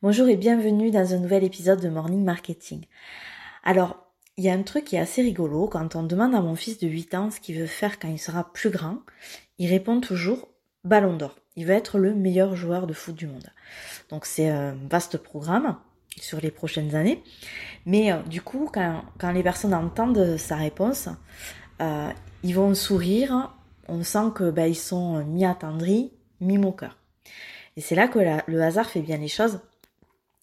Bonjour et bienvenue dans un nouvel épisode de Morning Marketing. Alors, il y a un truc qui est assez rigolo quand on demande à mon fils de 8 ans ce qu'il veut faire quand il sera plus grand. Il répond toujours ballon d'or. Il veut être le meilleur joueur de foot du monde. Donc c'est un vaste programme sur les prochaines années. Mais euh, du coup, quand, les personnes entendent sa réponse, euh, ils vont sourire. On sent que ben, ils sont mi-attendris, mi-moqueurs. Et c'est là que le hasard fait bien les choses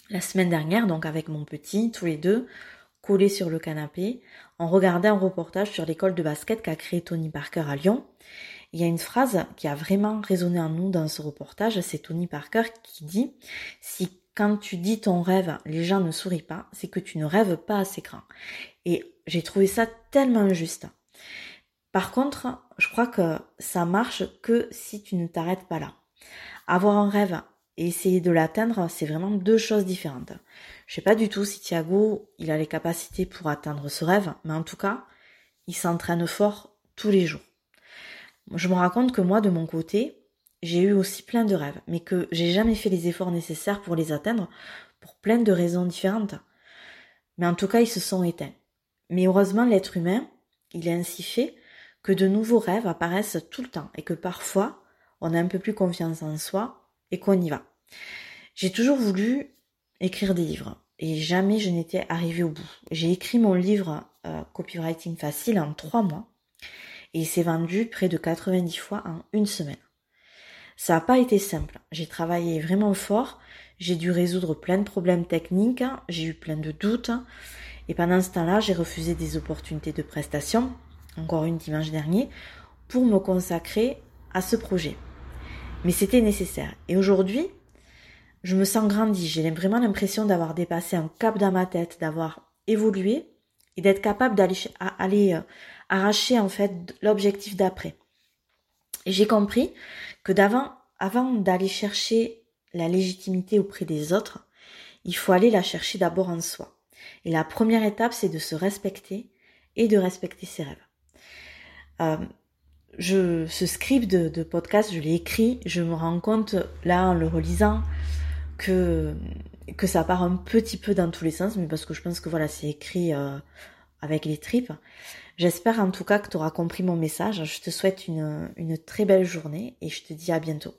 la semaine dernière, donc avec mon petit, tous les deux, collés sur le canapé, on regardait un reportage sur l'école de basket qu'a créé Tony Parker à Lyon. Il y a une phrase qui a vraiment résonné en nous dans ce reportage, c'est Tony Parker qui dit si quand tu dis ton rêve, les gens ne sourient pas, c'est que tu ne rêves pas assez grand. Et j'ai trouvé ça tellement juste. Par contre, je crois que ça marche que si tu ne t'arrêtes pas là. Avoir un rêve et essayer de l'atteindre, c'est vraiment deux choses différentes. Je sais pas du tout si Thiago, il a les capacités pour atteindre ce rêve, mais en tout cas, il s'entraîne fort tous les jours. Je me compte que moi, de mon côté, j'ai eu aussi plein de rêves, mais que j'ai jamais fait les efforts nécessaires pour les atteindre, pour plein de raisons différentes. Mais en tout cas, ils se sont éteints. Mais heureusement, l'être humain, il est ainsi fait que de nouveaux rêves apparaissent tout le temps et que parfois, on a un peu plus confiance en soi et qu'on y va. J'ai toujours voulu écrire des livres et jamais je n'étais arrivée au bout. J'ai écrit mon livre euh, Copywriting Facile en trois mois et il s'est vendu près de 90 fois en une semaine. Ça n'a pas été simple. J'ai travaillé vraiment fort, j'ai dû résoudre plein de problèmes techniques, j'ai eu plein de doutes et pendant ce temps-là, j'ai refusé des opportunités de prestation, encore une dimanche dernier, pour me consacrer à ce projet mais c'était nécessaire. Et aujourd'hui, je me sens grandi, j'ai vraiment l'impression d'avoir dépassé un cap dans ma tête, d'avoir évolué et d'être capable d'aller aller, euh, arracher en fait l'objectif d'après. J'ai compris que d'avant, avant d'aller chercher la légitimité auprès des autres, il faut aller la chercher d'abord en soi. Et la première étape, c'est de se respecter et de respecter ses rêves. Euh, je, ce script de, podcast, je l'ai écrit, je me rends compte là en le relisant que que ça part un petit peu dans tous les sens, mais parce que je pense que voilà, c'est écrit euh, avec les tripes. J'espère en tout cas que tu auras compris mon message. Je te souhaite une, une très belle journée et je te dis à bientôt.